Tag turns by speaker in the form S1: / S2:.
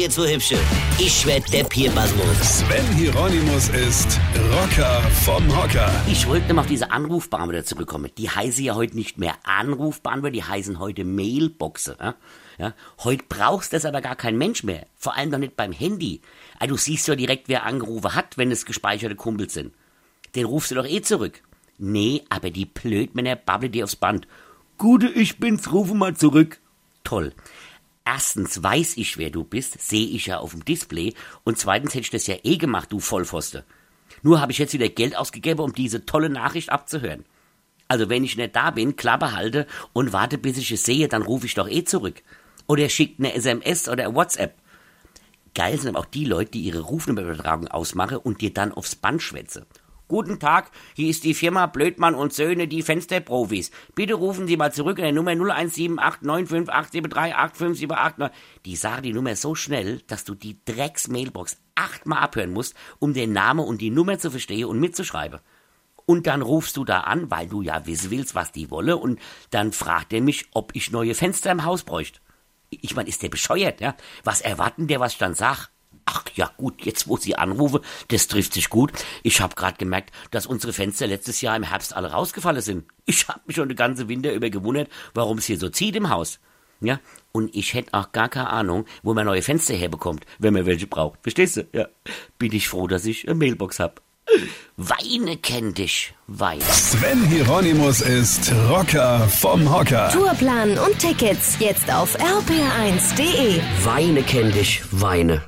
S1: jetzt so hübsche. Ich werd der Pierpasmus.
S2: Sven Hieronymus ist Rocker vom Hocker.
S3: Ich wollte noch auf diese Anrufbahn wieder zurückkommen. Die heißen ja heute nicht mehr Anrufbahn, die heißen heute Mailboxe. Ja? Ja? Heute brauchst das aber gar kein Mensch mehr. Vor allem doch nicht beim Handy. Also, du siehst ja direkt, wer angerufen hat, wenn es gespeicherte Kumpels sind. Den rufst du doch eh zurück. Nee, aber die Blödmänner babbeln dir aufs Band. Gute, ich bin's, rufe mal zurück. Toll. Erstens weiß ich, wer du bist, sehe ich ja auf dem Display. Und zweitens hätte ich das ja eh gemacht, du Vollpfoste. Nur habe ich jetzt wieder Geld ausgegeben, um diese tolle Nachricht abzuhören. Also wenn ich nicht da bin, Klappe halte und warte, bis ich es sehe, dann rufe ich doch eh zurück. Oder schickt eine SMS oder WhatsApp. Geil sind aber auch die Leute, die ihre Rufnummerübertragung ausmachen und dir dann aufs Band schwätze. Guten Tag, hier ist die Firma Blödmann und Söhne, die Fensterprofis. Bitte rufen Sie mal zurück an die Nummer 01789587385789. Die sagen die Nummer so schnell, dass du die Drecks-Mailbox achtmal abhören musst, um den Namen und die Nummer zu verstehen und mitzuschreiben. Und dann rufst du da an, weil du ja wissen willst, was die wolle, und dann fragt er mich, ob ich neue Fenster im Haus bräuchte. Ich meine, ist der bescheuert, ja? Was erwarten der, was ich dann sag? Ach ja gut, jetzt wo Sie anrufen, das trifft sich gut. Ich habe gerade gemerkt, dass unsere Fenster letztes Jahr im Herbst alle rausgefallen sind. Ich habe mich schon den ganzen Winter über gewundert, warum es hier so zieht im Haus. Ja, und ich hätte auch gar keine Ahnung, wo man neue Fenster herbekommt, wenn man welche braucht. Verstehst du? Ja. Bin ich froh, dass ich eine Mailbox hab. Weine kenn dich, Weine.
S2: Sven Hieronymus ist Rocker vom Hocker.
S4: Tourplan und Tickets jetzt auf rpr1.de.
S3: Weine kenn dich, Weine.